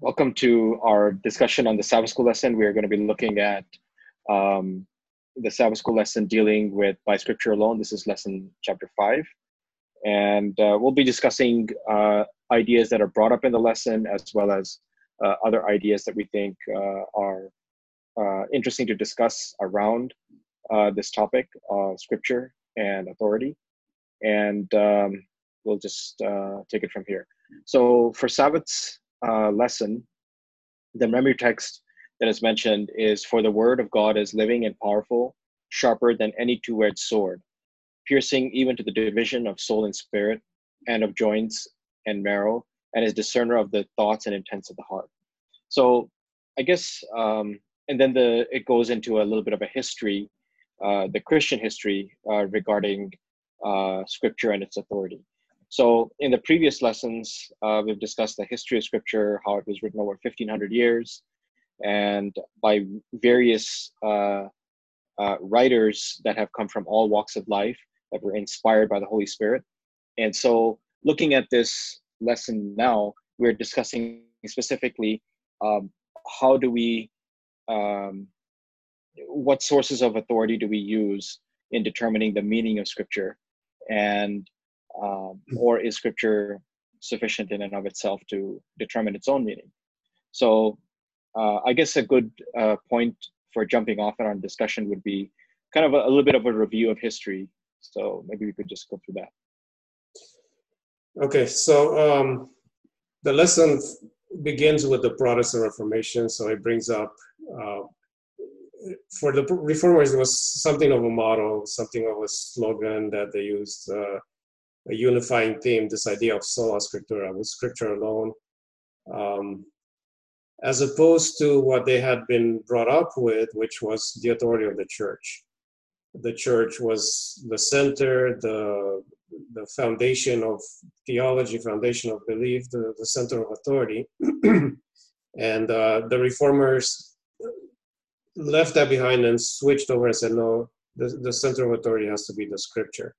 Welcome to our discussion on the Sabbath School lesson. We are going to be looking at um, the Sabbath School lesson dealing with by Scripture alone. This is lesson chapter five, and uh, we'll be discussing uh, ideas that are brought up in the lesson as well as uh, other ideas that we think uh, are uh, interesting to discuss around uh, this topic of Scripture and authority. And um, we'll just take it from here. So for Sabbath's uh, lesson, the memory text that is mentioned is For the word of God is living and powerful, sharper than any two edged sword, piercing even to the division of soul and spirit, and of joints and marrow, and is discerner of the thoughts and intents of the heart. So I guess, um, and then the it goes into a little bit of a history, uh, the Christian history uh, regarding uh, scripture and its authority. So in the previous lessons, uh, we've discussed the history of scripture, how it was written over 1500 years, and by various uh, uh, writers that have come from all walks of life that were inspired by the Holy Spirit. And so looking at this lesson now, we're discussing specifically um, how do we, um, what sources of authority do we use in determining the meaning of scripture? And um, hmm. or is scripture sufficient in and of itself to determine its own meaning? So uh, i guess a good uh, point for jumping off in our discussion would be kind of a, a, little bit of a review of history. So maybe we could just go through that. Okay so um, the lesson begins with the protestant reformation so it brings up uh, for the reformers it was something of a model, something of a slogan that they used uh, a unifying theme, this idea of sola scriptura, with scripture alone, um, as opposed to what they had been brought up with, which was the authority of the church. The church was the center, the, the foundation of theology, foundation of belief, the, the center of authority. and uh, the reformers left that behind and switched over and said, no, the, the center of authority has to be the scripture.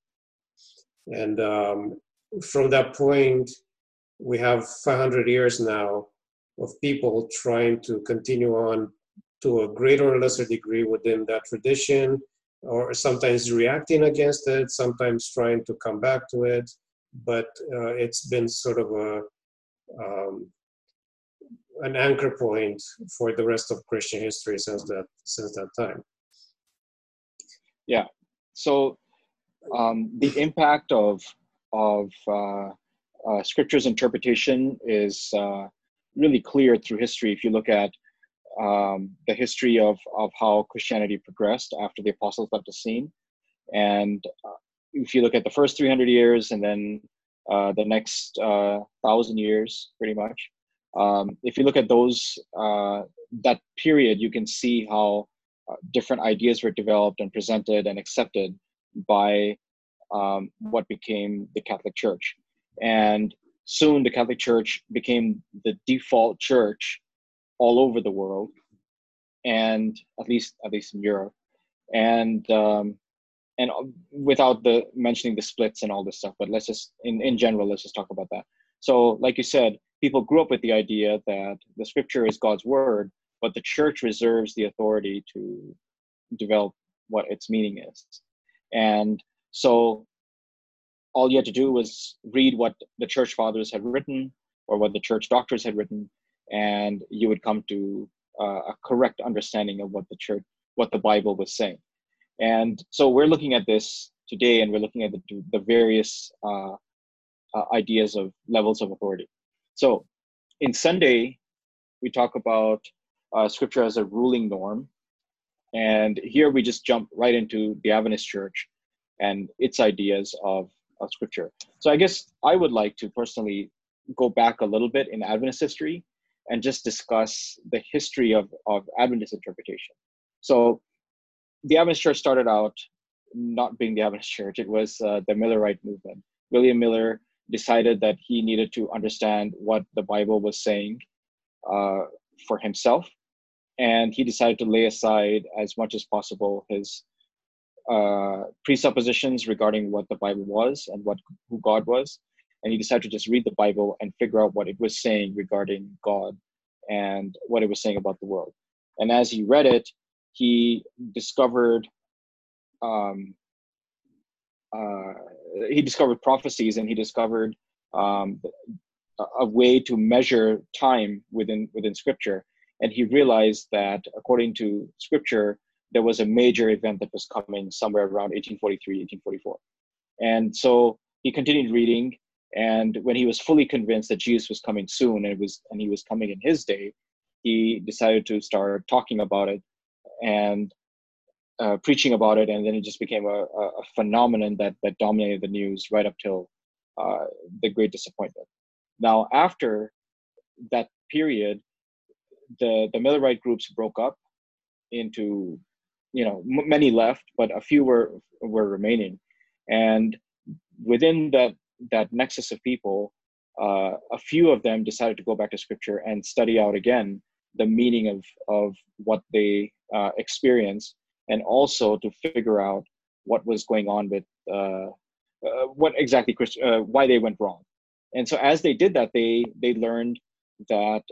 And um, from that point, we have 500 years now of people trying to continue on to a greater or lesser degree within that tradition, or sometimes reacting against it, sometimes trying to come back to it. But uh, it's been sort of a um, an anchor point for the rest of Christian history since that since that time. Yeah. So um, the impact of of uh, uh, scripture's interpretation is uh, really clear through history. If you look at um, the history of of how Christianity progressed after the apostles left the scene, and uh, if you look at the first 300 years and then uh, the next uh, thousand years, pretty much. Um, if you look at those that period, you can see how different ideas were developed and presented and accepted by um, what became the Catholic Church. And soon the Catholic Church became the default church all over the world, and at least at least in Europe, and um, and without the mentioning the splits and all this stuff. But let's just in in general, let's just talk about that. So, like you said, people grew up with the idea that the Scripture is God's word, but the Church reserves the authority to develop what its meaning is. And so all you had to do was read what the church fathers had written or what the church doctors had written, and you would come to uh, a correct understanding of what the church, what the Bible was saying. And so we're looking at this today, and we're looking at the, the various uh, uh, ideas of levels of authority. So in Sunday, we talk about uh, scripture as a ruling norm. And here we just jump right into the Adventist Church and its ideas of, of scripture. So I guess I would like to personally go back a little bit in Adventist history and just discuss the history of, of Adventist interpretation. So the Adventist church started out not being the Adventist church, it was uh, the Millerite movement. William Miller decided that he needed to understand what the Bible was saying uh, for himself. And he decided to lay aside as much as possible his uh, presuppositions regarding what the Bible was and what who God was, and he decided to just read the Bible and figure out what it was saying regarding God and what it was saying about the world. And as he read it, he discovered um, uh, he discovered prophecies and he discovered um, a way to measure time within within scripture and he realized that according to scripture there was a major event that was coming somewhere around 1843 1844 and so he continued reading and when he was fully convinced that jesus was coming soon and was and he was coming in his day he decided to start talking about it and uh, preaching about it and then it just became a, a, phenomenon that that dominated the news right up till uh, the great disappointment. Now after that period the the millerite groups broke up into you know m- many left but a few were were remaining. And within that that nexus of people uh, a few of them decided to go back to scripture and study out again the meaning of of what they uh, experienced and also to figure out what was going on with uh, uh, what exactly Christ- uh, why they went wrong. And so as they did that they they learned that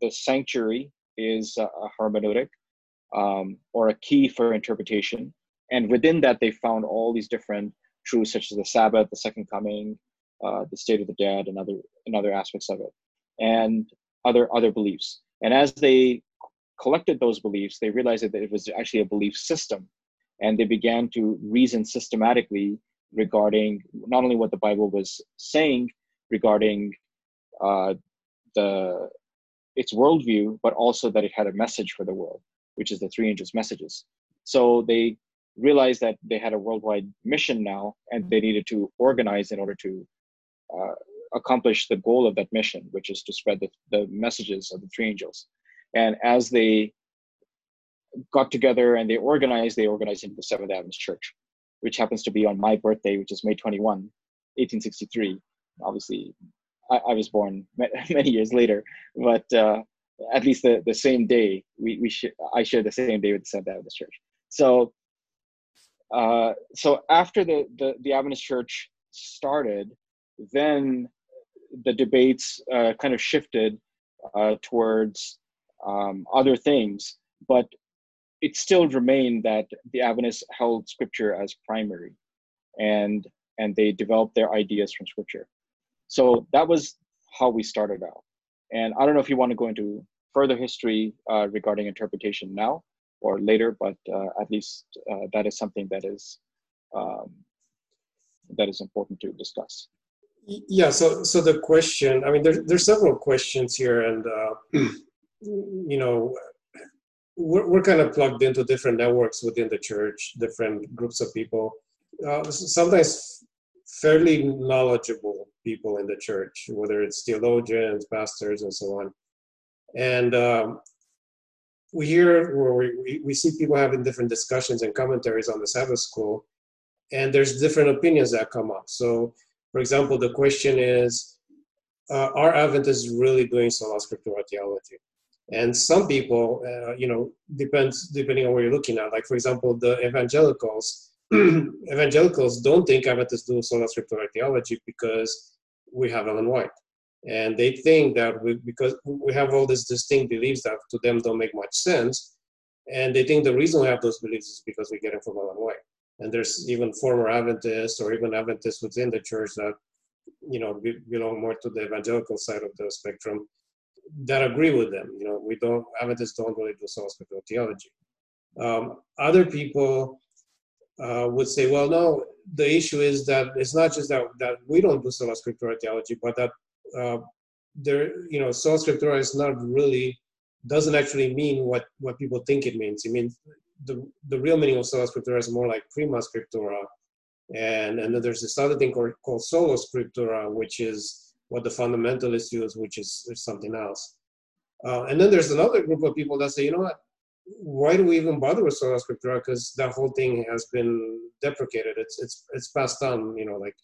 the sanctuary is a hermeneutic um, or a key for interpretation. And within that, they found all these different truths, such as the Sabbath, the Second Coming, uh, the state of the dead, and other and other aspects of it, and other other beliefs. And as they collected those beliefs, they realized that it was actually a belief system, and they began to reason systematically regarding not only what the Bible was saying regarding uh, the its worldview, but also that it had a message for the world which is the three angels' messages. So they realized that they had a worldwide mission now, and they needed to organize in order to uh, accomplish the goal of that mission, which is to spread the, the messages of the three angels. And as they got together and they organized, they organized into the Seventh Adventist Church, which happens to be on my birthday, which is May 21, 1863. Obviously, I, I was born many years later, but uh, at least the, the same day we, we sh- I share the same day with the Seventh Adventist Church. So uh, so after the, the, the Adventist Church started, then the debates uh, kind of shifted uh, towards um, other things, but it still remained that the Adventists held Scripture as primary, and and they developed their ideas from Scripture. So that was how we started out. And I don't know if you want to go into further history uh, regarding interpretation now or later, but uh, at least uh, that is something that is um, that is important to discuss. Yeah. So, so the question. I mean, there's there's several questions here, and uh, you know, we're we're kind of plugged into different networks within the church, different groups of people. Uh, sometimes fairly knowledgeable people in the church, whether it's theologians, pastors, and so on. And um, we hear or we, we see people having different discussions and commentaries on the Sabbath school, and there's different opinions that come up. So, for example, the question is, uh, are Adventists really doing sola scriptura theology? And some people, uh, you know, depends depending on where you're looking at. Like, for example, the evangelicals, evangelicals don't think Adventists do sola scriptura theology because we have Ellen White and they think that we, because we have all these distinct beliefs that to them don't make much sense and they think the reason we have those beliefs is because we get them from Ellen White. And there's even former Adventists or even Adventists within the church that, you know, belong more to the evangelical side of the spectrum that agree with them. You know, we don't, Adventists don't really do sola scriptura theology. Um, other people uh, would say, well, no, the issue is that it's not just that, that we don't do sola scriptura theology, but that uh, there, you know, sola scriptura is not really doesn't actually mean what what people think it means. It means the the real meaning of solo scriptura is more like prima scriptura, and and then there's this other thing called, called sola scriptura, which is what the fundamentalists use, which is, is something else. Uh, and then there's another group of people that say, you know what, why do we even bother with sola scriptura? Because that whole thing has been deprecated. It's it's it's passed on. You know, like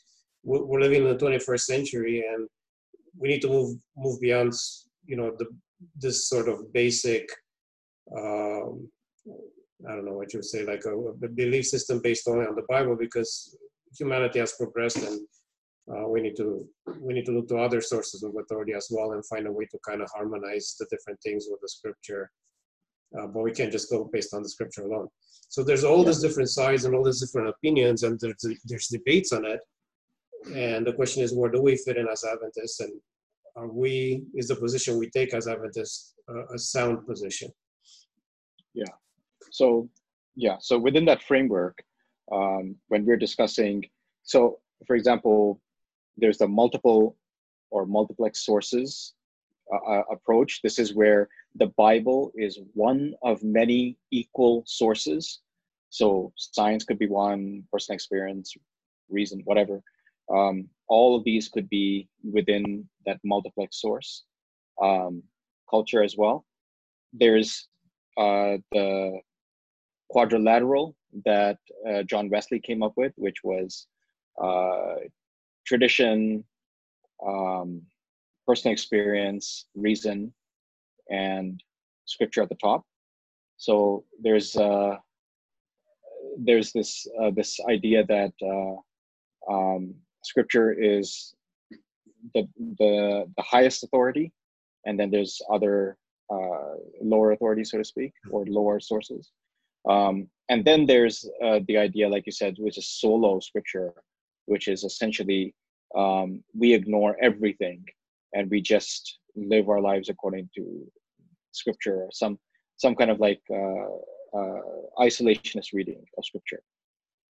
we're living in the 21st century, and we need to move move beyond you know the this sort of basic um, I don't know what you would say like a, a, belief system based only on the Bible because humanity has progressed and uh, we need to we need to look to other sources of authority as well and find a way to kind of harmonize the different things with the scripture. Uh, but we can't just go based on the scripture alone. So there's all yeah. these different sides and all these different opinions, and there's there's debates on it. And the question is, where do we fit in as Adventists, and are we is the position we take as Adventists uh, a sound position? Yeah. So yeah. So within that framework, um, when we're discussing, so for example, there's the multiple or multiplex sources uh, uh, approach. This is where the Bible is one of many equal sources. So science could be one, personal experience, reason, whatever. Um, all of these could be within that multiplex source. Um, culture as well. There's uh, the quadrilateral that uh, John Wesley came up with, which was uh, tradition, um, personal experience, reason, and scripture at the top. So there's uh, there's this uh, this idea that uh, um, scripture is the the the highest authority, and then there's other uh, lower authorities, so to speak, or lower sources. Um, and then there's uh, the idea, like you said, which is solo scriptura, which is essentially um, we ignore everything and we just live our lives according to scripture, some some kind of like uh, uh, isolationist reading of scripture.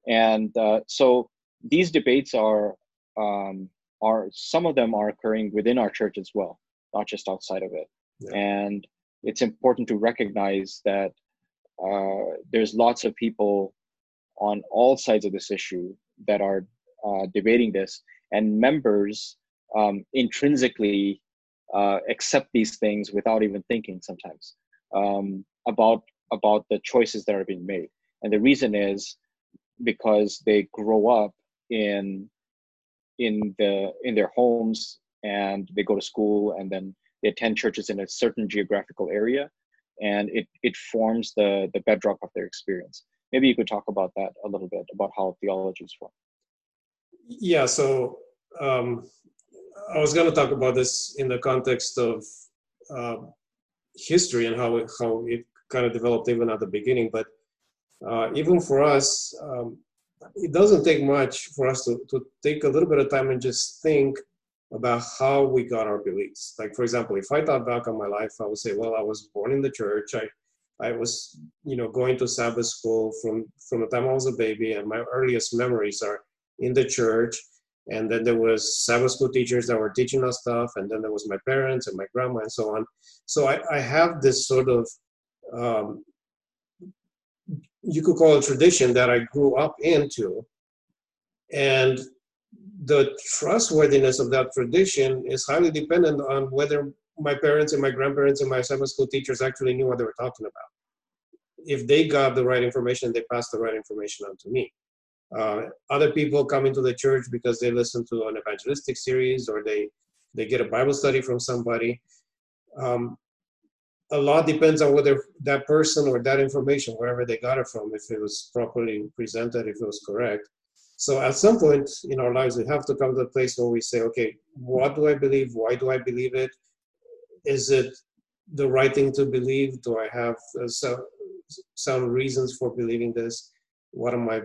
And uh, so these debates are um, are some of them are occurring within our church as well, not just outside of it. Yeah. And it's important to recognize that uh, there's lots of people on all sides of this issue that are uh, debating this, and members um, intrinsically uh, accept these things without even thinking sometimes um, about about the choices that are being made. And the reason is because they grow up in in the in their homes and they go to school and then they attend churches in a certain geographical area and it it forms the the bedrock of their experience maybe you could talk about that a little bit about how theology is formed yeah so um, i was going to talk about this in the context of uh, history and how it, how it kind of developed even at the beginning but uh, even for us um, it doesn't take much for us to, to take a little bit of time and just think about how we got our beliefs. Like, for example, if I thought back on my life, I would say, well, I was born in the church. I, I was, you know, going to Sabbath school from, from the time I was a baby, and my earliest memories are in the church. And then there was Sabbath school teachers that were teaching us stuff, and then there was my parents and my grandma and so on. So I, I have this sort of, um, you could call it tradition that I grew up into. And the trustworthiness of that tradition is highly dependent on whether my parents and my grandparents and my Sabbath school teachers actually knew what they were talking about. If they got the right information, they passed the right information on to me. Uh, other people come into the church because they listen to an evangelistic series or they they get a Bible study from somebody. Um, a lot depends on whether that person or that information, wherever they got it from, if it was properly presented, if it was correct, so at some point in our lives, we have to come to a place where we say, okay, what do I believe? Why do I believe it? Is it the right thing to believe? Do I have uh, some, some reasons for believing this? What am my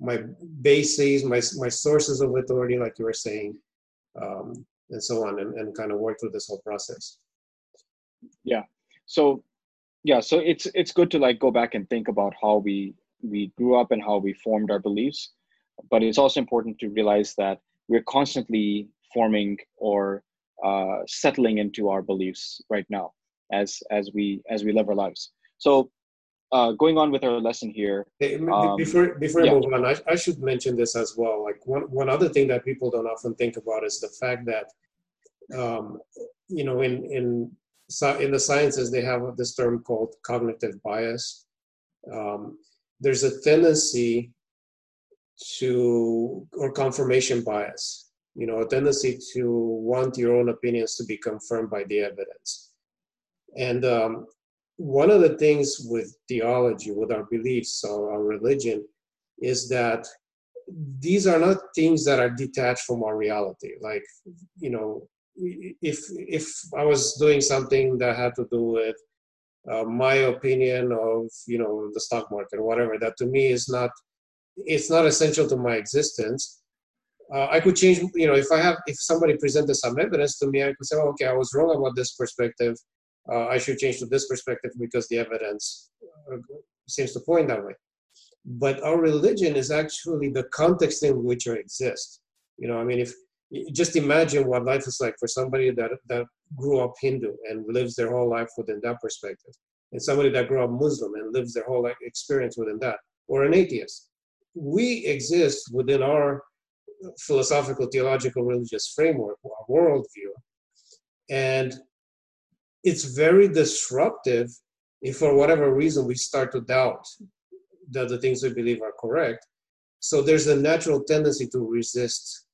my bases, my my sources of authority, like you were saying, um, and so on, and, and kind of work through this whole process. Yeah. So yeah, so it's it's good to like go back and think about how we we grew up and how we formed our beliefs but it's also important to realize that we're constantly forming or uh, settling into our beliefs right now as as we as we live our lives. So uh, going on with our lesson here. Um, before before yeah. I move on, I, I should mention this as well. Like one one other thing that people don't often think about is the fact that um, you know in in in the sciences they have this term called cognitive bias. Um, there's a tendency to or confirmation bias you know a tendency to want your own opinions to be confirmed by the evidence and um, one of the things with theology with our beliefs or our religion is that these are not things that are detached from our reality. Like, you know, if if I was doing something that had to do with uh, my opinion of you know the stock market or whatever, that to me is not it's not essential to my existence. Uh, I could change, you know, if I have, if somebody presented some evidence to me, I could say, oh, okay, I was wrong about this perspective. Uh, I should change to this perspective because the evidence uh, seems to point that way. But our religion is actually the context in which we exist. You know, I mean, if just imagine what life is like for somebody that that grew up Hindu and lives their whole life within that perspective, and somebody that grew up Muslim and lives their whole life experience within that, or an atheist. We exist within our philosophical, theological, religious framework, our worldview, and it's very disruptive if for whatever reason we start to doubt that the things we believe are correct. So there's a natural tendency to resist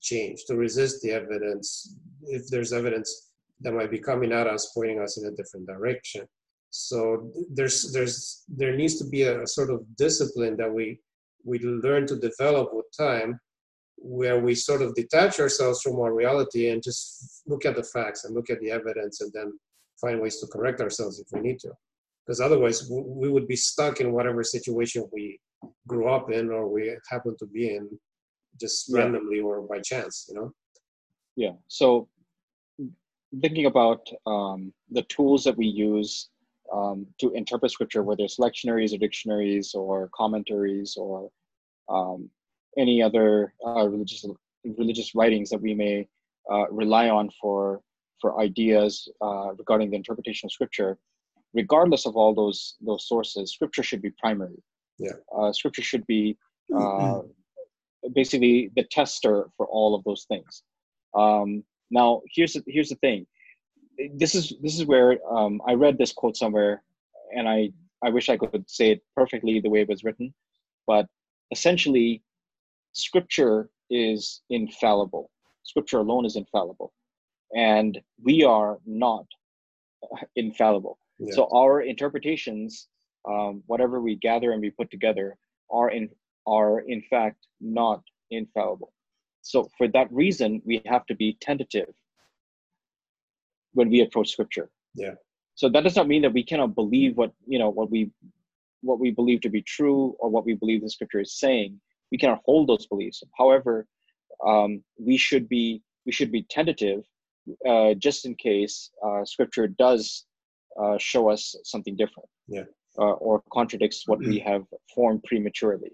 change, to resist the evidence if there's evidence that might be coming at us, pointing us in a different direction. So there's there's there needs to be a, a sort of discipline that we we learn to develop with time where we sort of detach ourselves from our reality and just look at the facts and look at the evidence and then find ways to correct ourselves if we need to. Because otherwise we would be stuck in whatever situation we grew up in or we happen to be in just yeah. randomly or by chance you know? Yeah. So thinking about um, the tools that we use um, to interpret scripture whether it's lectionaries or dictionaries or commentaries or um, any other uh, religious religious writings that we may uh, rely on for for ideas uh, regarding the interpretation of scripture. Regardless of all those those sources scripture should be primary. Yeah. Uh, scripture should be uh, basically the tester for all of those things. Um, now here's the, here's the thing. This is this is where um, i read this quote somewhere and i i wish i could say it perfectly the way it was written but essentially scripture is infallible. Scripture alone is infallible. And we are not infallible. Yeah. so our interpretations um, whatever we gather and we put together are in are in fact not infallible. So for that reason we have to be tentative when we approach scripture. Yeah. So that does not mean that we cannot believe what you know what we what we believe to be true or what we believe the scripture is saying we cannot hold those beliefs. However, um, we should be we should be tentative, uh, just in case uh, Scripture does uh, show us something different, yeah, uh, or contradicts what we have formed prematurely.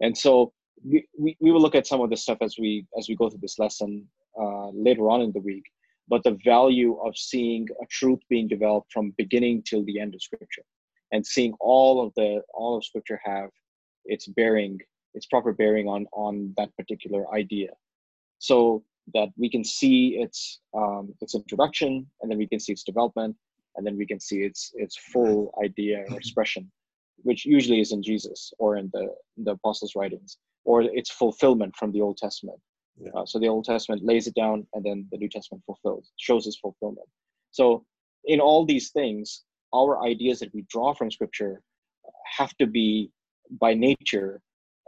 And so we, we, we will look at some of this stuff as we as we go through this lesson uh, later on in the week. But the value of seeing a truth being developed from beginning till the end of Scripture, and seeing all of the all of Scripture have its bearing its proper bearing on on that particular idea. So that we can see its um, its introduction and then we can see its development and then we can see its its full idea or expression which usually is in jesus or in the the apostles writings or its fulfillment from the old testament. Yeah. uh, so the old testament lays it down and then the new testament fulfills shows its fulfillment. So in all these things our ideas that we draw from scripture have to be by nature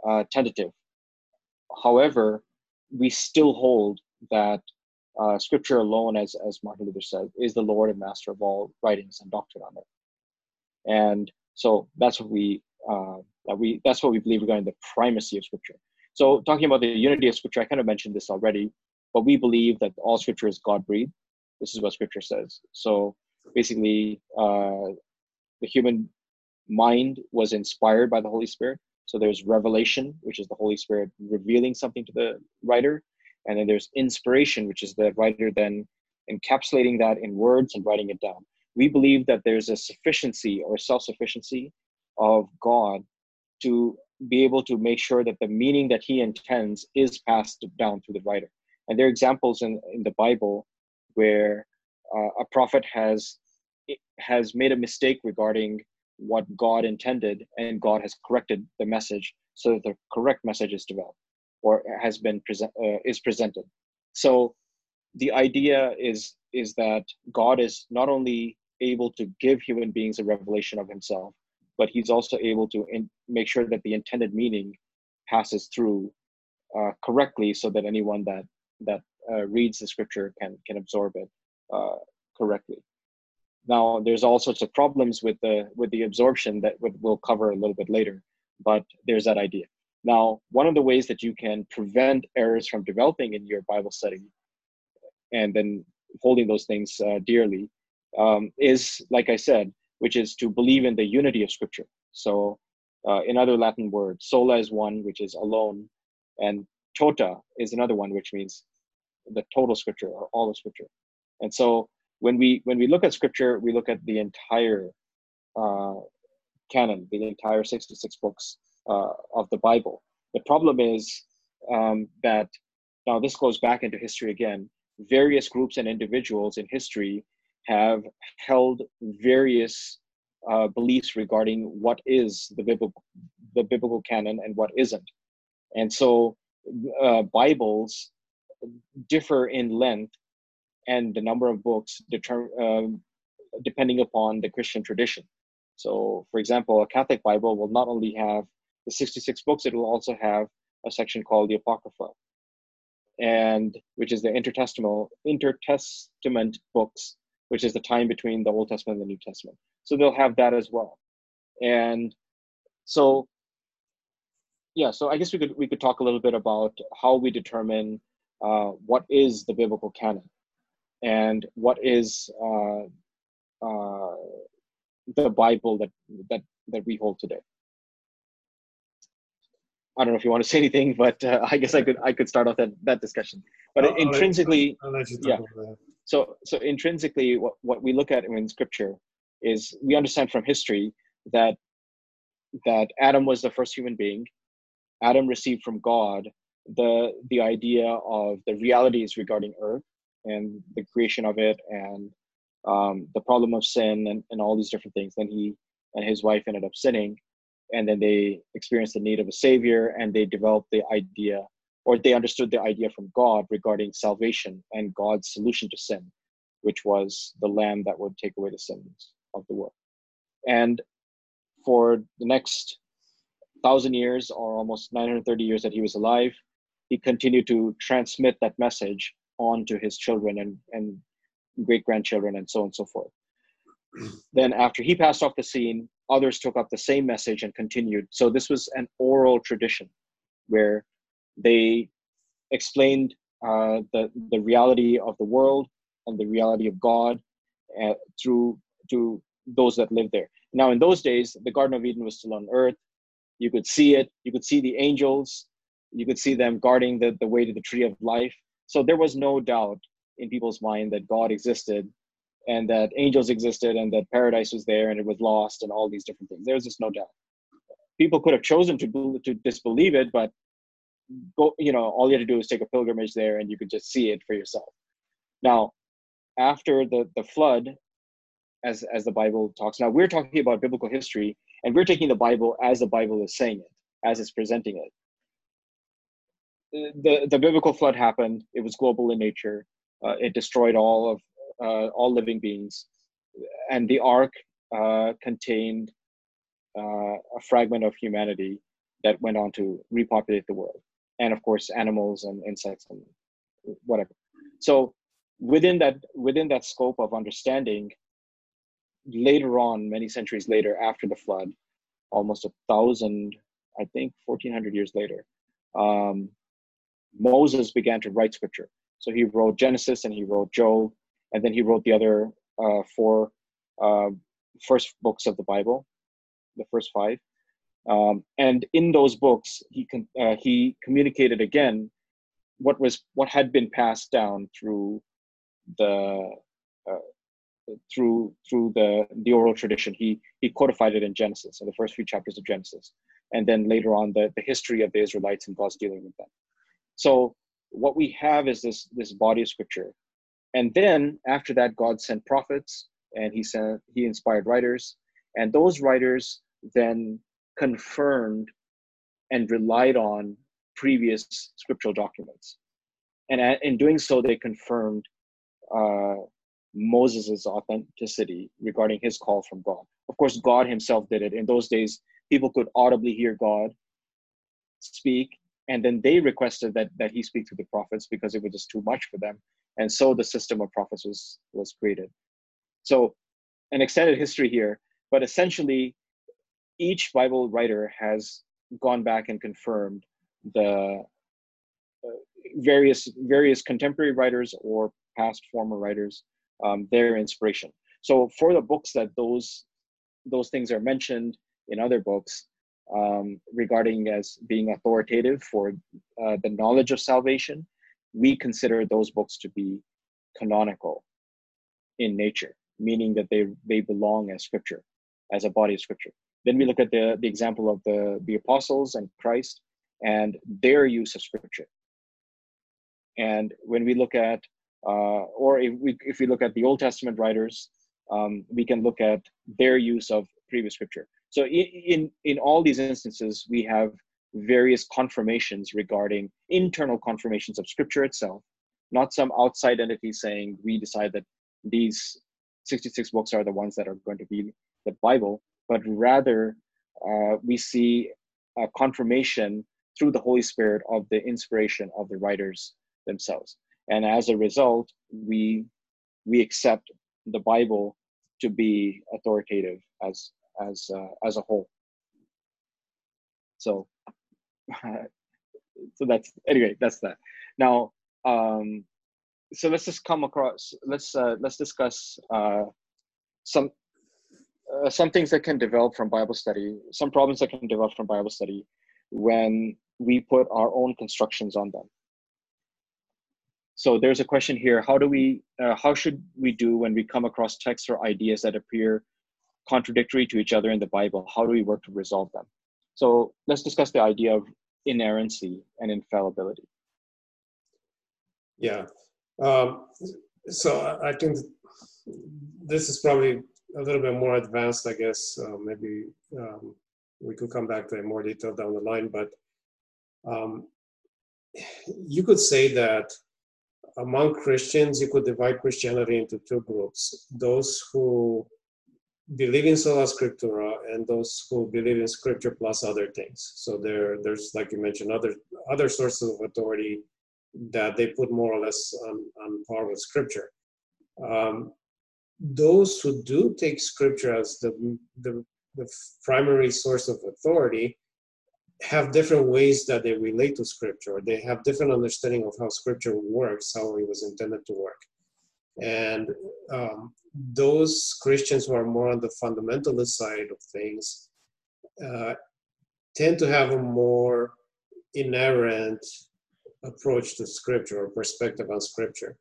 uh, tentative. However, we still hold that uh, Scripture alone, as as Martin Luther said, is the Lord and Master of all writings and doctrine on it. And so that's what we uh, that we that's what we believe regarding the primacy of Scripture. So talking about the unity of Scripture, I kind of mentioned this already, but we believe that all Scripture is God breathed. This is what Scripture says. So basically, uh, the human mind was inspired by the Holy Spirit so there's revelation, which is the Holy Spirit revealing something to the writer. And then there's inspiration, which is the writer then encapsulating that in words and writing it down. We believe that there's a sufficiency or self sufficiency of God to be able to make sure that the meaning that he intends is passed down through the writer. And there are examples in, in the Bible where uh, a prophet has has made a mistake regarding what God intended, and God has corrected the message so that the correct message is developed or has been present uh, is presented. So the idea is is that God is not only able to give human beings a revelation of Himself, but He's also able to in, make sure that the intended meaning passes through uh, correctly so that anyone that that uh, reads the scripture can can absorb it uh, correctly now there's all sorts of problems with the with the absorption that we'll cover a little bit later but there's that idea. Now one of the ways that you can prevent errors from developing in your bible study and then holding those things uh, dearly um, is like i said which is to believe in the unity of scripture. So uh, in other latin words sola is one which is alone and tota is another one which means the total scripture or all of scripture. And so when we when we look at scripture we look at the entire uh, canon the entire 66 books uh, of the bible. The problem is um, that now this goes back into history again. Various groups and individuals in history have held various uh, beliefs regarding what is the biblical the biblical canon and what isn't. And so uh, bibles differ in length and the number of books um, depending upon the Christian tradition. So, for example, a Catholic Bible will not only have the 66 books, it will also have a section called the Apocrypha, and which is the intertestamental intertestament books, which is the time between the Old Testament and the New Testament. So they'll have that as well, and so yeah. So I guess we could we could talk a little bit about how we determine uh, what is the biblical canon and what is uh, uh, the Bible that that that we hold today. I don't know if you want to say anything, but uh, I guess I could I could start off that, that discussion. But I'll, intrinsically, I'll let, yeah. So so intrinsically, what what we look at in Scripture is we understand from history that that Adam was the first human being. Adam received from God the the idea of the realities regarding Earth and the creation of it and um, the problem of sin and, and all these different things. Then he and his wife ended up sinning, and then they experienced the need of a savior, and they developed the idea, or they understood the idea from God regarding salvation and God's solution to sin, which was the Lamb that would take away the sins of the world. And for the next thousand years, or almost 930 years that he was alive, he continued to transmit that message on to his children and, and great grandchildren and so on and so forth. then after he passed off the scene, others took up the same message and continued. So this was an oral tradition where they explained uh, the, the reality of the world and the reality of God uh, through to those that lived there. Now, in those days, the Garden of Eden was still on earth. You could see it. You could see the angels. You could see them guarding the, the way to the tree of life. So there was no doubt in people's mind that God existed and that angels existed and that paradise was there and it was lost and all these different things. There was just no doubt. People could have chosen to to disbelieve it, but go, you know, all you had to do was take a pilgrimage there and you could just see it for yourself. Now, after the the flood, as as the Bible talks, now we're talking about biblical history and we're taking the Bible as the Bible is saying it, as it's presenting it the the biblical flood happened. It was global in nature. Uh, it destroyed all of uh, all living beings, and the ark uh, contained uh, a fragment of humanity that went on to repopulate the world, and of course animals and insects and whatever. So within that within that scope of understanding, later on, many centuries later, after the flood, almost a thousand, I think, fourteen hundred years later. Um, Moses began to write scripture. So he wrote Genesis and he wrote Job, and then he wrote the other uh, four uh, first books of the Bible, the first five. Um, and in those books, he con- uh, he communicated again what was what had been passed down through the uh, through through the the oral tradition. He he codified it in Genesis, in the first few chapters of Genesis, and then later on the the history of the Israelites and God's dealing with them. So what we have is this this body of scripture, and then after that, God sent prophets, and He sent He inspired writers, and those writers then confirmed and relied on previous scriptural documents, and in doing so, they confirmed uh, Moses' authenticity regarding his call from God. Of course, God Himself did it. In those days, people could audibly hear God speak, and then they requested that that he speak to the prophets because it was just too much for them, and so the system of prophets was was created. So, an extended history here, but essentially, each Bible writer has gone back and confirmed the uh, various various contemporary writers or past former writers um, their inspiration. So for the books that those those things are mentioned in other books um, regarding as being authoritative for uh, the knowledge of salvation, we consider those books to be canonical in nature, meaning that they they belong as scripture, as a body of scripture. Then we look at the the example of the the apostles and Christ and their use of scripture. And when we look at, uh, or if we if we look at the Old Testament writers, um, we can look at their use of previous scripture. So in, in, in all these instances, we have various confirmations regarding internal confirmations of scripture itself, not some outside entity saying we decide that these 66 books are the ones that are going to be the Bible, but rather uh, we see a confirmation through the Holy Spirit of the inspiration of the writers themselves. And as a result, we we accept the Bible to be authoritative as as uh, as a whole. So, so that's anyway. That's that. Now, um, so let's just come across. Let's uh, let's discuss uh, some uh, some things that can develop from Bible study. Some problems that can develop from Bible study when we put our own constructions on them so there's a question here how do we uh, how should we do when we come across texts or ideas that appear contradictory to each other in the bible how do we work to resolve them? So let's discuss the idea of inerrancy and infallibility. Yeah. Um, so i think this is probably a little bit more advanced i guess uh, maybe um, we could come back to it more detail down the line but um, you could say that among Christians, you could divide Christianity into two groups those who believe in sola scriptura and those who believe in scripture plus other things. So there, there's like you mentioned, other other sources of authority that they put more or less on, on par with scripture. Um, those who do take scripture as the, the, the primary source of authority have different ways that they relate to scripture. They have different understanding of how scripture works, how it was intended to work. And um, those Christians who are more on the fundamentalist side of things uh, tend to have a more inerrant approach to scripture or perspective on scripture.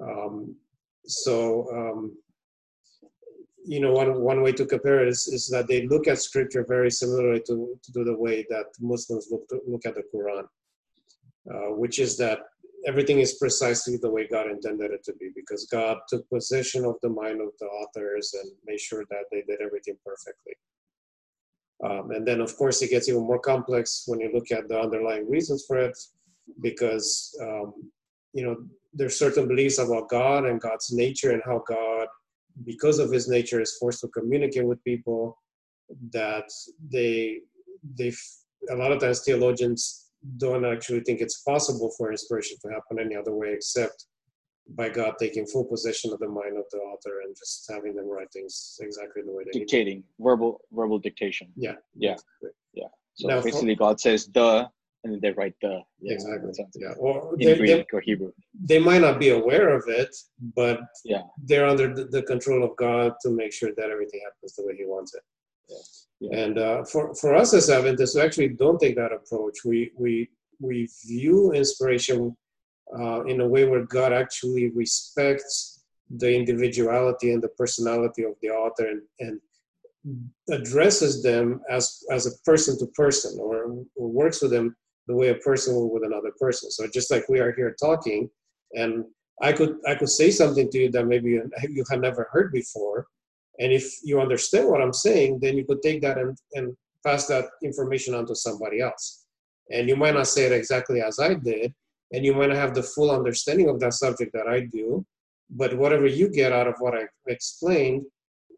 Um, so um, you know, one, one way to compare it is, is that they look at scripture very similarly to, to the way that Muslims look, to, look at the Quran, uh, which is that everything is precisely the way God intended it to be because God took possession of the mind of the authors and made sure that they did everything perfectly. Um, and then, of course, it gets even more complex when you look at the underlying reasons for it because, um, you know, there's certain beliefs about God and God's nature and how God because of his nature is forced to communicate with people that they they a lot of times theologians don't actually think it's possible for inspiration to happen any other way except by God taking full possession of the mind of the author and just having them write things exactly the way they dictating verbal verbal dictation. Yeah, yeah, exactly. yeah. So now basically, for, God says the and they write the yeah, exactly yeah or in they, Greek they, or Hebrew. They might not be aware of it, but yeah, they're under the, the, control of God to make sure that everything happens the way He wants it. Yeah. And uh, for for us as Adventists, we actually don't take that approach. We we we view inspiration uh, in a way where God actually respects the individuality and the personality of the author and, and addresses them as as a person to person or, or works with them the way a person will with another person. So just like we are here talking, and I could I could say something to you that maybe you, you had never heard before, and if you understand what I'm saying, then you could take that and, and pass that information on to somebody else. And you might not say it exactly as I did, and you might not have the full understanding of that subject that I do, but whatever you get out of what I explained,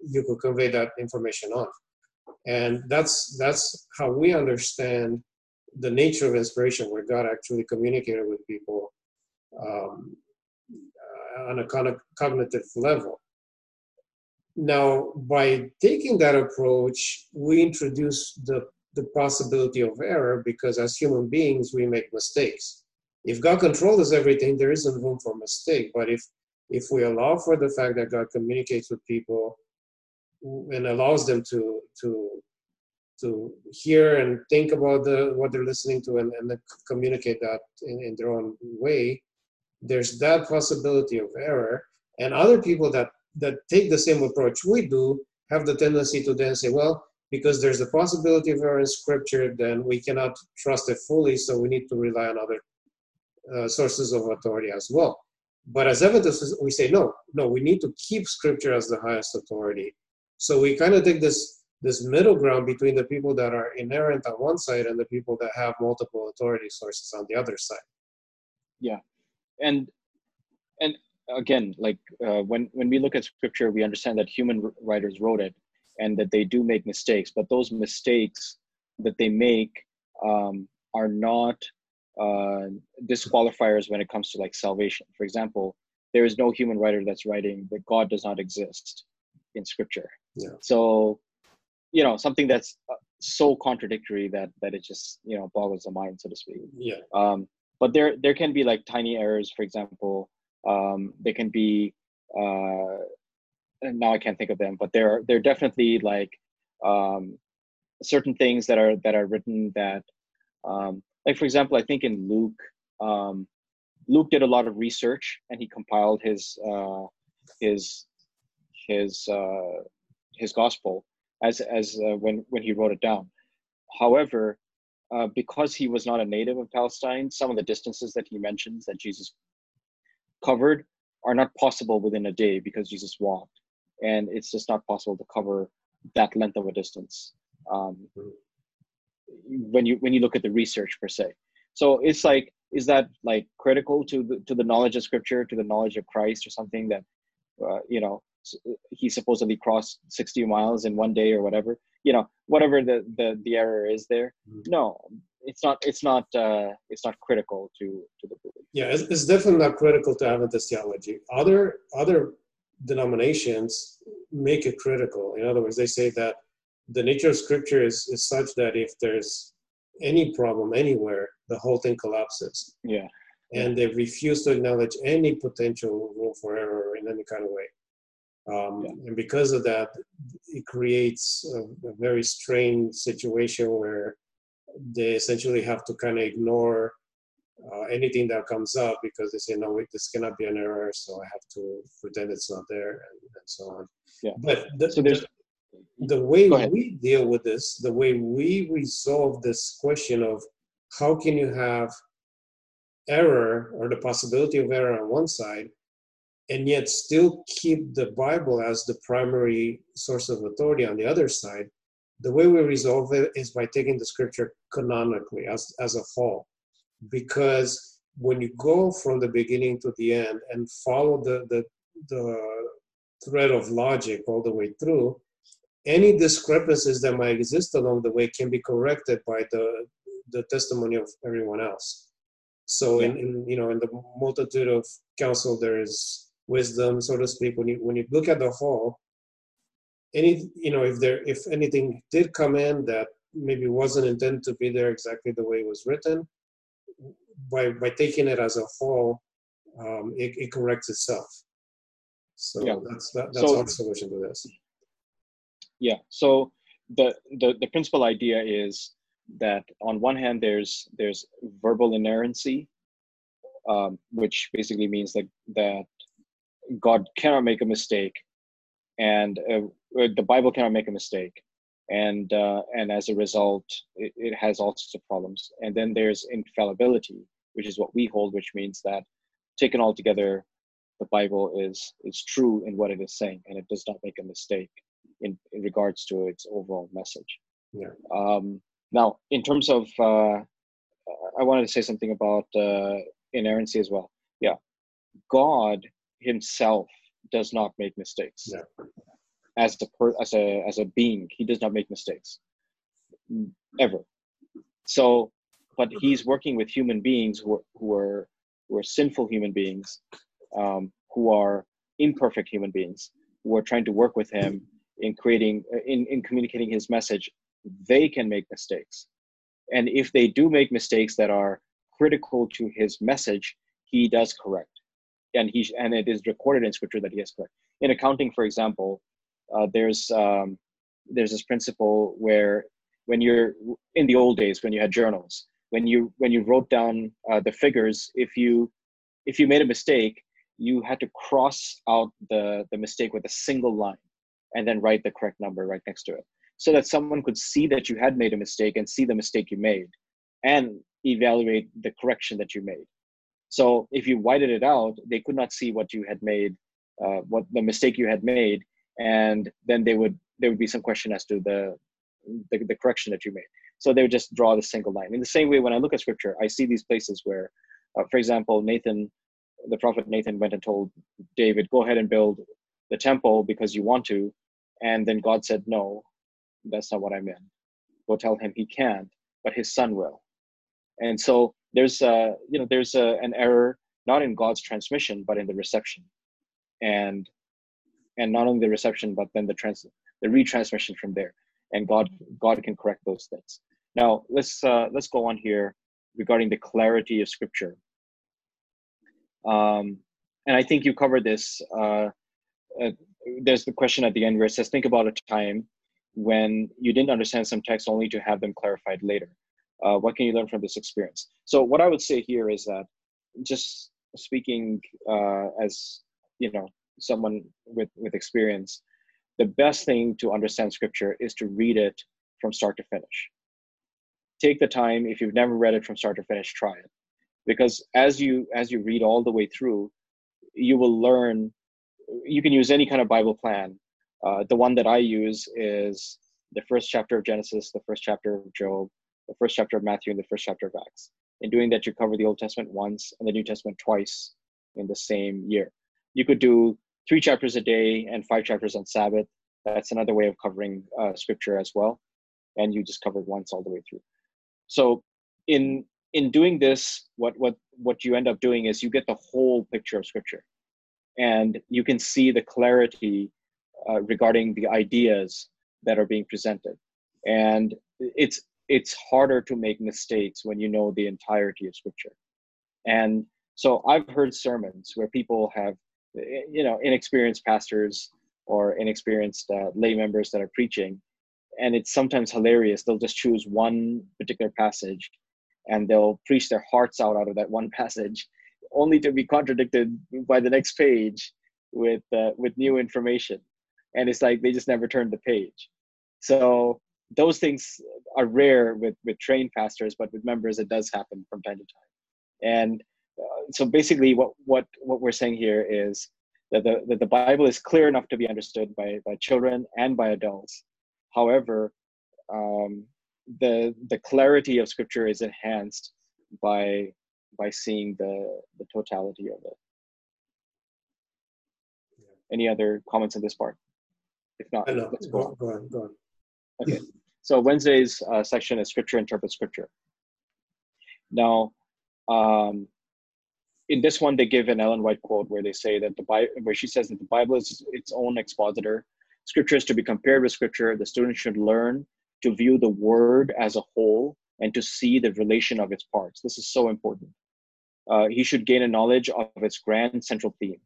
you could convey that information on. And that's that's how we understand the nature of inspiration, where God actually communicated with people um, on a kind of cognitive level. Now, by taking that approach, we introduce the, the possibility of error because as human beings, we make mistakes. If God controls everything, there isn't room for mistake. But if if we allow for the fact that God communicates with people and allows them to to to hear and think about the what they're listening to and, and communicate that in, in their own way, there's that possibility of error. And other people that that take the same approach we do have the tendency to then say, well, because there's a possibility of error in scripture, then we cannot trust it fully, so we need to rely on other uh, sources of authority as well. But as Adventists, we say no, no, we need to keep scripture as the highest authority. So we kind of take this this middle ground between the people that are inerrant on one side and the people that have multiple authority sources on the other side. Yeah, and and again, like uh, when when we look at scripture, we understand that human writers wrote it and that they do make mistakes, but those mistakes that they make um, are not uh, disqualifiers when it comes to like salvation. For example, there is no human writer that's writing that God does not exist in scripture. Yeah. So, you know, something that's uh, so contradictory that that it just you know boggles the mind, so to speak. Yeah. Um, but there there can be like tiny errors. For example, um, there can be. Uh, now I can't think of them, but there are there are definitely like um, certain things that are that are written that um, like for example i think in luke um, luke did a lot of research and he compiled his uh, his his uh, his gospel as as uh, when when he wrote it down however uh, because he was not a native of palestine some of the distances that he mentions that jesus covered are not possible within a day because jesus walked. And it's just not possible to cover that length of a distance um, when you when you look at the research per se. So it's like is that like critical to the to the knowledge of scripture to the knowledge of christ or something that uh, you know he supposedly crossed 60 miles in one day or whatever? You know whatever the the, the error is there. Mm-hmm. no it's not it's not uh it's not critical to to the belief yeah it's, it's definitely not critical to adventist theology other other denominations make it critical in other words they say that the nature of scripture is, is such that if there's any problem anywhere, the whole thing collapses. Yeah. And they refuse to acknowledge any potential room for error in any kind of way. Um, yeah. And because of that, it creates a, a, very strained situation where they essentially have to kind of ignore uh, anything that comes up because they say, no, wait, this cannot be an error, so I have to pretend it's not there, and, and so on. Yeah. But the, so there's the way we deal with this, the way we resolve this question of how can you have error or the possibility of error on one side and yet still keep the Bible as the primary source of authority on the other side, the way we resolve it is by taking the scripture canonically as, as a whole. Because when you go from the beginning to the end and follow the, the, the thread of logic all the way through, any discrepancies that might exist along the way can be corrected by the the testimony of everyone else. So in, in you know in the multitude of counsel there is wisdom, so to speak. When you when you look at the whole, any you know if there if anything did come in that maybe wasn't intended to be there exactly the way it was written, by by taking it as a whole, um, it, it corrects itself. So yeah. that's that, that's so, our solution to this yeah so the, the the principal idea is that on one hand there's there's verbal inerrancy um, which basically means that that god cannot make a mistake and uh, the bible cannot make a mistake and uh, and as a result it, it has all sorts of problems and then there's infallibility which is what we hold which means that taken all together the bible is is true in what it is saying and it does not make a mistake in, in regards to its overall message. Yeah. Um, now, in terms of, uh, I wanted to say something about uh, inerrancy as well. Yeah, God Himself does not make mistakes. Yeah. As a per, as a as a being, He does not make mistakes ever. So but he's working with human beings who are, who are, who are sinful human beings, um, who are imperfect human beings, who are trying to work with him in creating, in, in communicating his message. They can make mistakes. And if they do make mistakes that are critical to his message, he does correct. And he and it is recorded in scripture that he has correct. In accounting, for example, uh, there's um, there's this principle where when you're in the old days when you had journals when you when you wrote down uh, the figures if you if you made a mistake you had to cross out the the mistake with a single line and then write the correct number right next to it so that someone could see that you had made a mistake and see the mistake you made and evaluate the correction that you made. So if you whited it out they could not see what you had made uh, what the mistake you had made and then they would there would be some question as to the, the, the correction that you made. So they would just draw the single line. In the same way when i look at scripture i see these places where uh, for example nathan the prophet nathan went and told david go ahead and build the temple because you want to. And then god said no that's not what i meant. Go tell him he can't but his son will. And so there's a you know there's a, an error not in god's transmission but in the reception. And and not only the reception but then the trans the retransmission from there. And god god can correct those things. Now let's uh, let's go on here regarding the clarity of scripture. Um, and i think you covered this uh, uh, there's the question at the end where it says think about a time when you didn't understand some text only to have them clarified later. Uh, what can you learn from this experience? So what i would say here is that just speaking uh, as you know someone with with experience the best thing to understand scripture is to read it from start to finish. Take the time if you've never read it from start to finish try it. Because as you as you read all the way through you will learn you can use any kind of bible plan. Uh, the one that i use is the first chapter of genesis the first chapter of job the first chapter of matthew and the first chapter of acts. In doing that you cover the old testament once and the new testament twice in the same year. You could do three chapters a day and five chapters on Sabbath. That's another way of covering uh, scripture as well. And you just cover it once all the way through. So in in doing this, what what what you end up doing is you get the whole picture of scripture, and you can see the clarity uh, regarding the ideas that are being presented. And it's it's harder to make mistakes when you know the entirety of scripture. And so I've heard sermons where people have you know inexperienced pastors or inexperienced uh, lay members that are preaching. And it's sometimes hilarious. They'll just choose one particular passage and they'll preach their hearts out out of that one passage only to be contradicted by the next page with uh, with new information. And it's like they just never turned the page. So those things are rare with with trained pastors but with members it does happen from time to time. And so basically what what what we're saying here is that the, that the bible is clear enough to be understood by by children and by adults. However um, the the clarity of scripture is enhanced by by seeing the the totality of it. Any other comments on this part? If not let's go, on. go on go on. Okay. So wednesday's uh, section is scripture interpret scripture. Now um, in this one they give an ellen white quote where they say that the bible where she says that the bible is its own expositor. Scripture is to be compared with scripture. The student should learn to view the word as a whole and to see the relation of its parts. This is so important. Uh, he should gain a knowledge of its grand central theme.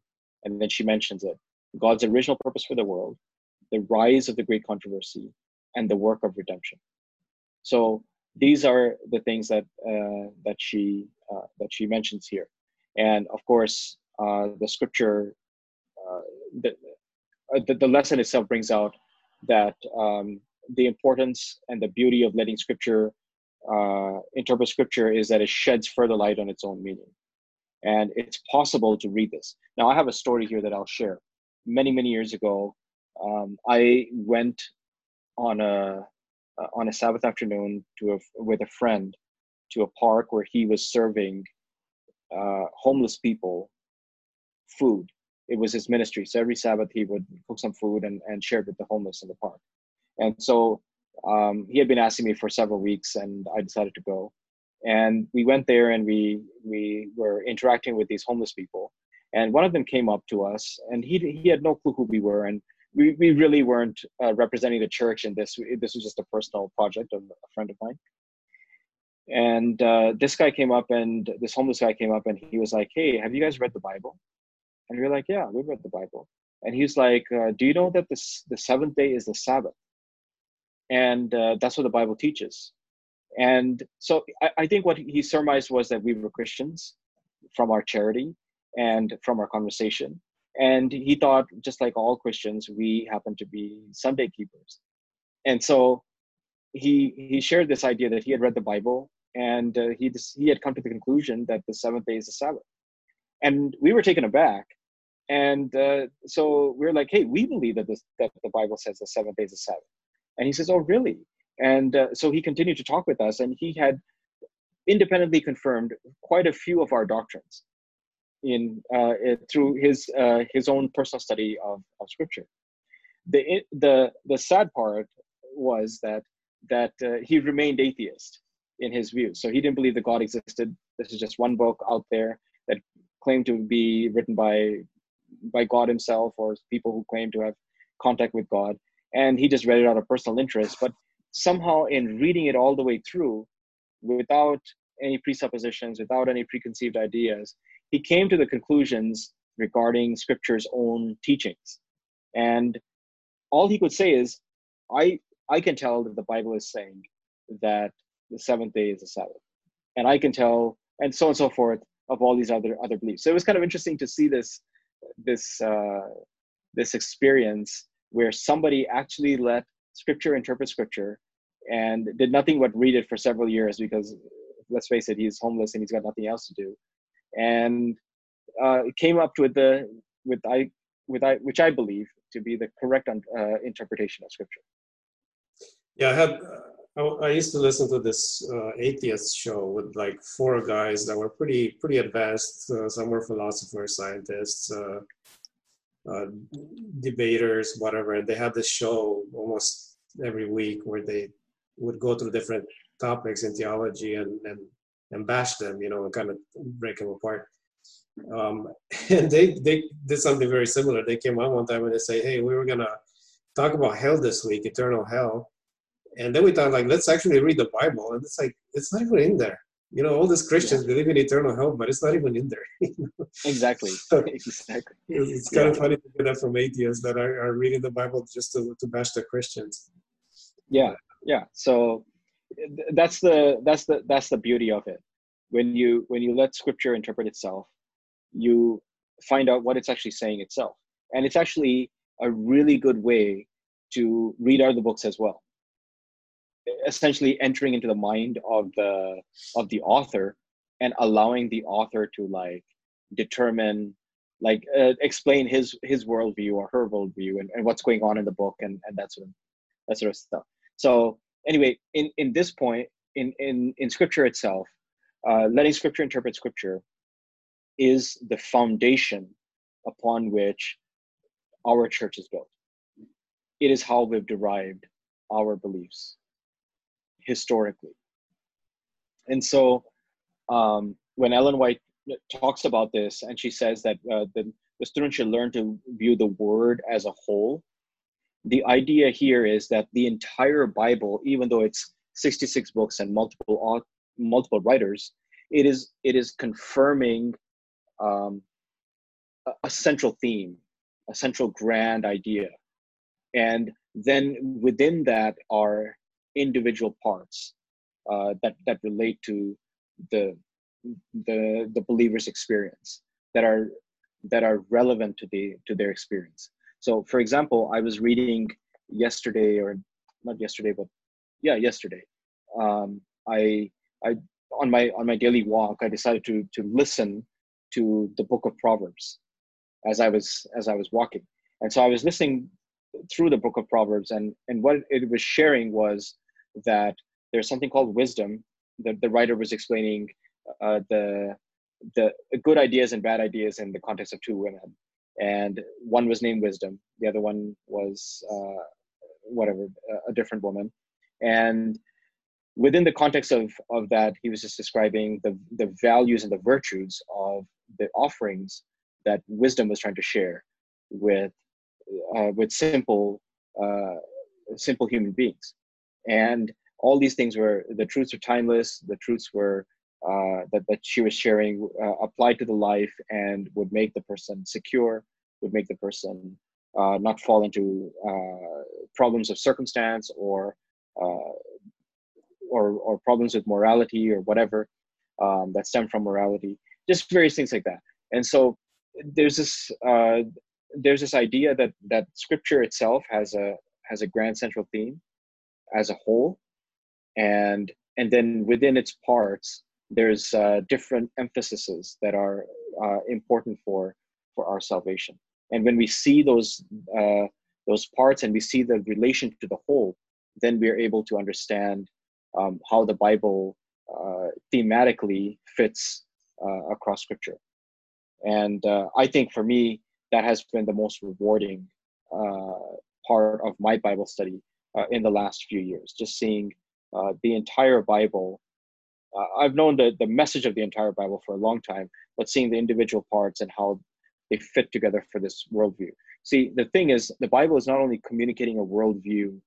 And then she mentions it. God's original purpose for the world the rise of the great controversy and the work of redemption. So these are the things that uh, that she uh, that she mentions here and of course uh, the scripture uh, the, uh, the, the lesson itself brings out that um, the importance and the beauty of letting scripture uh, interpret scripture is that it sheds further light on its own meaning. And it's possible to read this. Now i have a story here that i'll share. Many many years ago um, i went on a uh, on a sabbath afternoon to a, with a friend to a park where he was serving uh, homeless people food. It was his ministry. So every Sabbath he would cook some food and, and share it with the homeless in the park. And so um, he had been asking me for several weeks, and I decided to go. and we went there and we we were interacting with these homeless people and one of them came up to us and he he had no clue who we were and we, we really weren't uh, representing the church in this this was just a personal project of a friend of mine and uh, this guy came up and this homeless guy came up and he was like hey have you guys read the bible? And we are like yeah we've read the bible. And he's like uh, do you know that this the seventh day is the sabbath? And uh, that's what the bible teaches. And so I, I, think what he surmised was that we were christians from our charity and from our conversation. And he thought just like all christians we happen to be sunday keepers. And so he he shared this idea that he had read the bible and uh, he he had come to the conclusion that the seventh day is the sabbath. And we were taken aback and uh, so we are like hey we believe that that the bible says the seventh day is the sabbath. And he says oh really? And uh, so he continued to talk with us and he had independently confirmed quite a few of our doctrines in uh, through his uh, his own personal study of, of scripture. The the the sad part was that that uh, he remained atheist in his view. So he didn't believe that God existed. This is just one book out there that claimed to be written by by God himself or people who claim to have contact with God. And he just read it out of personal interest. But somehow in reading it all the way through, without any presuppositions, without any preconceived ideas, he came to the conclusions regarding scripture's own teachings. And all he could say is, I I can tell that the Bible is saying that the seventh day is the Sabbath, and I can tell, and so on and so forth of all these other other beliefs. So it was kind of interesting to see this this uh, this experience where somebody actually let Scripture interpret Scripture and did nothing but read it for several years because let's face it, he's homeless and he's got nothing else to do, and uh, came up with the with I with I which I believe to be the correct uh, interpretation of Scripture. Yeah, I had I, used to listen to this uh, atheist show with like four guys that were pretty pretty advanced. Uh, some were philosophers, scientists, uh, uh debaters, whatever. And they had this show almost every week where they would go through different topics in theology and and and bash them, you know, and kind of break them apart. Um, and they they did something very similar. They came on one time and they say, "Hey, we were gonna talk about hell this week, eternal hell." And then we thought, like, let's actually read the Bible. And it's like, it's not even in there. You know, all these Christians yeah. believe in eternal hell, but it's not even in there. exactly. So exactly. It's, kind yeah. of funny to get that from atheists that are, are reading the Bible just to, to bash the Christians. Yeah, yeah. So that's the that's the that's the beauty of it. When you when you let Scripture interpret itself, you find out what it's actually saying itself, and it's actually a really good way to read other books as well essentially entering into the mind of the of the author and allowing the author to like determine like uh, explain his his worldview or her worldview and, and what's going on in the book and and that sort of that sort of stuff. So anyway in in this point in in in scripture itself uh, letting scripture interpret scripture is the foundation upon which our church is built. It is how we've derived our beliefs historically. And so um, when Ellen White talks about this and she says that uh, the, the student should learn to view the word as a whole, the idea here is that the entire Bible, even though it's 66 books and multiple multiple writers, it is it is confirming um, a, a central theme, a central grand idea, and then within that are individual parts uh, that that relate to the the the believer's experience that are that are relevant to the to their experience. So, for example, I was reading yesterday, or not yesterday, but yeah, yesterday. Um, I I on my on my daily walk, I decided to to listen to the Book of Proverbs as I was as I was walking, and so I was listening through the Book of Proverbs, and and what it was sharing was that there's something called wisdom. The, the writer was explaining uh, the the good ideas and bad ideas in the context of two women, and one was named Wisdom, the other one was uh, whatever a different woman, and within the context of, of that, he was just describing the, the values and the virtues of the offerings that wisdom was trying to share with, uh, with simple, uh, simple human beings. And all these things were, the truths were timeless, the truths were, uh, that, that she was sharing uh, applied to the life and would make the person secure, would make the person uh, not fall into uh, problems of circumstance or or, or problems with morality or whatever um, that stem from morality, just various things like that. And so there's this uh, there's this idea that that scripture itself has a has a grand central theme as a whole, and and then within its parts there's uh, different emphases that are uh, important for for our salvation. And when we see those uh, those parts and we see the relation to the whole, then we are able to understand um, how the Bible uh, thematically fits uh, across Scripture. And uh, I think for me, that has been the most rewarding uh, part of my Bible study uh, in the last few years. Just seeing uh, the entire Bible. I've known the, the message of the entire Bible for a long time, but seeing the individual parts and how they fit together for this worldview. See, the thing is, the Bible is not only communicating a worldview,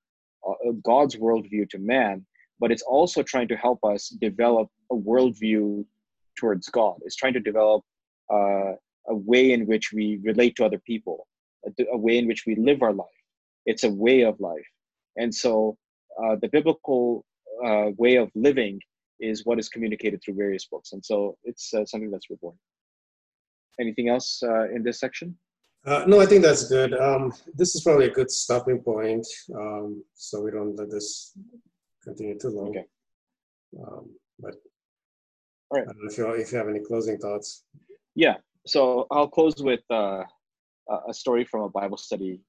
God's worldview to man, but it's also trying to help us develop a worldview towards God. It's trying to develop uh, a way in which we relate to other people, a, a, way in which we live our life. It's a way of life. And so uh, the biblical uh, way of living is what is communicated through various books. And so it's uh, something that's rewarding. Anything else uh, in this section? Uh, no, I think that's good. Um, this is probably a good stopping point, um, so we don't let this continue too long. Okay. Um, but all right. if you if you have any closing thoughts. Yeah. So I'll close with uh, a story from a Bible study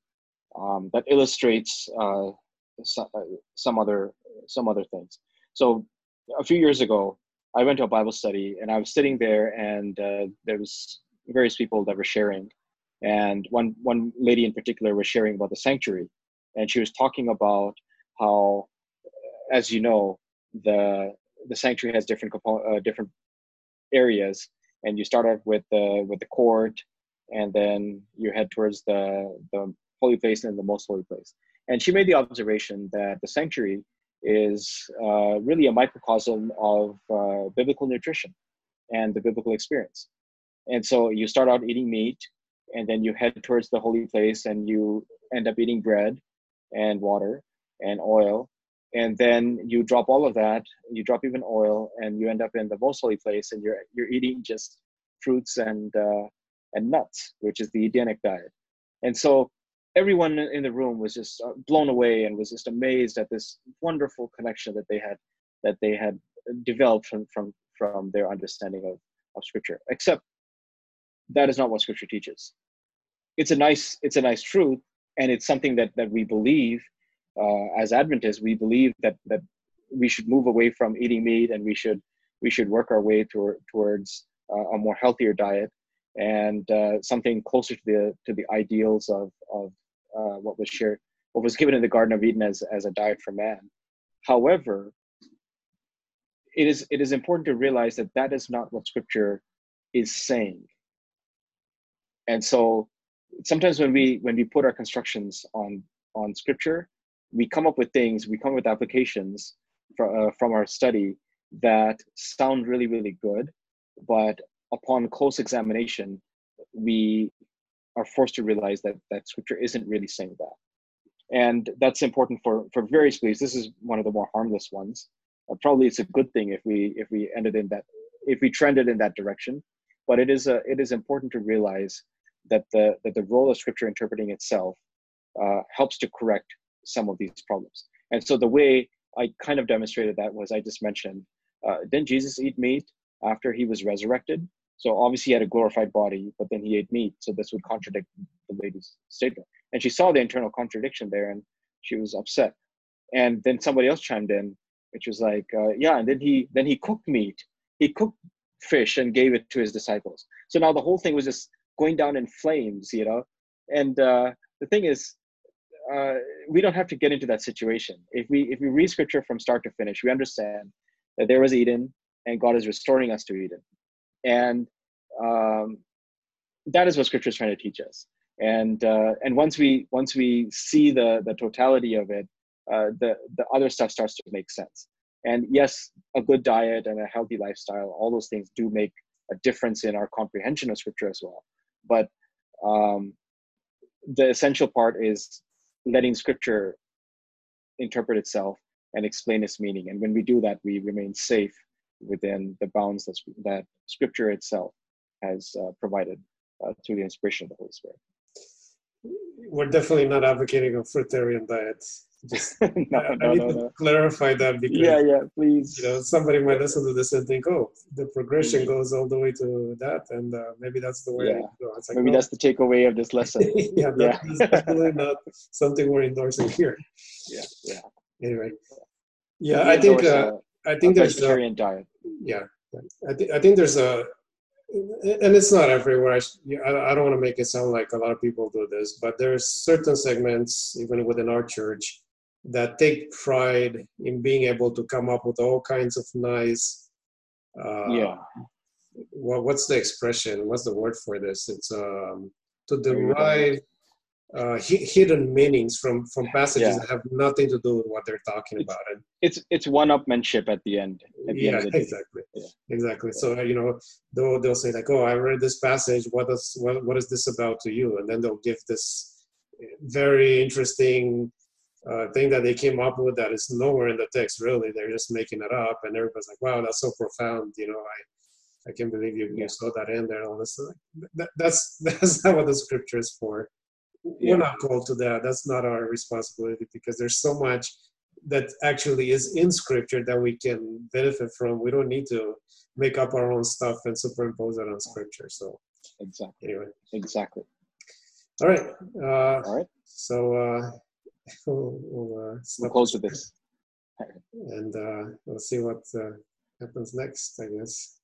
um, that illustrates uh, some, uh, some other some other things. So a few years ago, I went to a Bible study and I was sitting there, and uh, there was various people that were sharing, and one one lady in particular was sharing about the sanctuary, and she was talking about how as you know, the the sanctuary has different uh, different areas, and you start off with the with the court, and then you head towards the the holy place and the most holy place. And she made the observation that the sanctuary is uh, really a microcosm of uh, biblical nutrition and the biblical experience. And so you start out eating meat, and then you head towards the holy place, and you end up eating bread and water and oil and then you drop all of that you drop even oil and you end up in the most holy place and you're you're eating just fruits and uh, and nuts which is the edenic diet and so everyone in the room was just uh, blown away and was just amazed at this wonderful connection that they had that they had developed from from from their understanding of of scripture except that is not what scripture teaches. It's a nice it's a nice truth and it's something that that we believe uh, as Adventists, we believe that that we should move away from eating meat and we should we should work our way toward, towards uh, a more healthier diet and uh, something closer to the to the ideals of of uh, what was shared what was given in the Garden of Eden as as a diet for man. However, it is it is important to realize that that is not what Scripture is saying. And so sometimes when we when we put our constructions on on Scripture, we come up with things, we come up with applications for, uh, from our study that sound really, really good, but upon close examination, we are forced to realize that that scripture isn't really saying that. And that's important for, for various beliefs. This is one of the more harmless ones. Uh, probably it's a good thing if we if we ended in that if we trended in that direction. But it is a it is important to realize that the that the role of scripture interpreting itself uh, helps to correct some of these problems. And so the way I kind of demonstrated that was I just mentioned, uh, didn't Jesus eat meat after he was resurrected? So obviously he had a glorified body, but then he ate meat. So this would contradict the lady's statement. And she saw the internal contradiction there and she was upset. And then somebody else chimed in, which was like, uh, yeah, and then he then he cooked meat. He cooked fish and gave it to his disciples. So now the whole thing was just going down in flames, you know. And uh, the thing is, uh, we don't have to get into that situation. If we if we read scripture from start to finish, we understand that there was Eden and God is restoring us to Eden, and um, that is what scripture is trying to teach us. And uh, and once we once we see the the totality of it, uh, the the other stuff starts to make sense. And yes, a good diet and a healthy lifestyle, all those things do make a difference in our comprehension of scripture as well. But um, the essential part is letting scripture interpret itself and explain its meaning. And when we do that, we remain safe within the bounds that, that scripture itself has uh, provided uh, through the inspiration of the Holy Spirit. We're definitely not advocating a fruitarian diet. Just no, I, no, I need no, to clarify that because Yeah, yeah, please. you know somebody might listen to this and think, oh, the progression Mm-hmm. goes all the way to that, and uh, maybe that's the way. Yeah. I go. It's like, Maybe no. that's the takeaway of this lesson. yeah, Yeah. that's not something we're endorsing here. yeah, yeah. Anyway, yeah, We I think endorse uh, a- I a think there's a, vegetarian diet. yeah, I think I think there's a, and it's not everywhere. I, sh- I, don't want to make it sound like a lot of people do this, but there's certain segments even within our church that take pride in being able to come up with all kinds of nice. Uh, Yeah. What, what's the expression? What's the word for this? It's um, to Are you done? derive uh, hi- hidden meanings from from passages Yeah. that have nothing to do with what they're talking about. And It's it's one-upmanship at the end. At the yeah, end the exactly, Yeah. exactly. So you know, they'll they'll say like, "Oh, I read this passage. What is what what is this about to you?" And then they'll give this very interesting uh, thing that they came up with that is nowhere in the text. Really, they're just making it up, and everybody's like, "Wow, that's so profound." You know, I I can't believe you, Yeah. you saw that in there. All this, that, that's that's not what the scripture is for. We're not called to that. That's not our responsibility because there's so much that actually is in scripture that we can benefit from. We don't need to make up our own stuff and superimpose it on scripture. So Exactly. anyway, Exactly. all right. Uh, All right. so uh, we'll, we'll, uh, We'll close with this. and uh, we'll see what uh, happens next. I guess.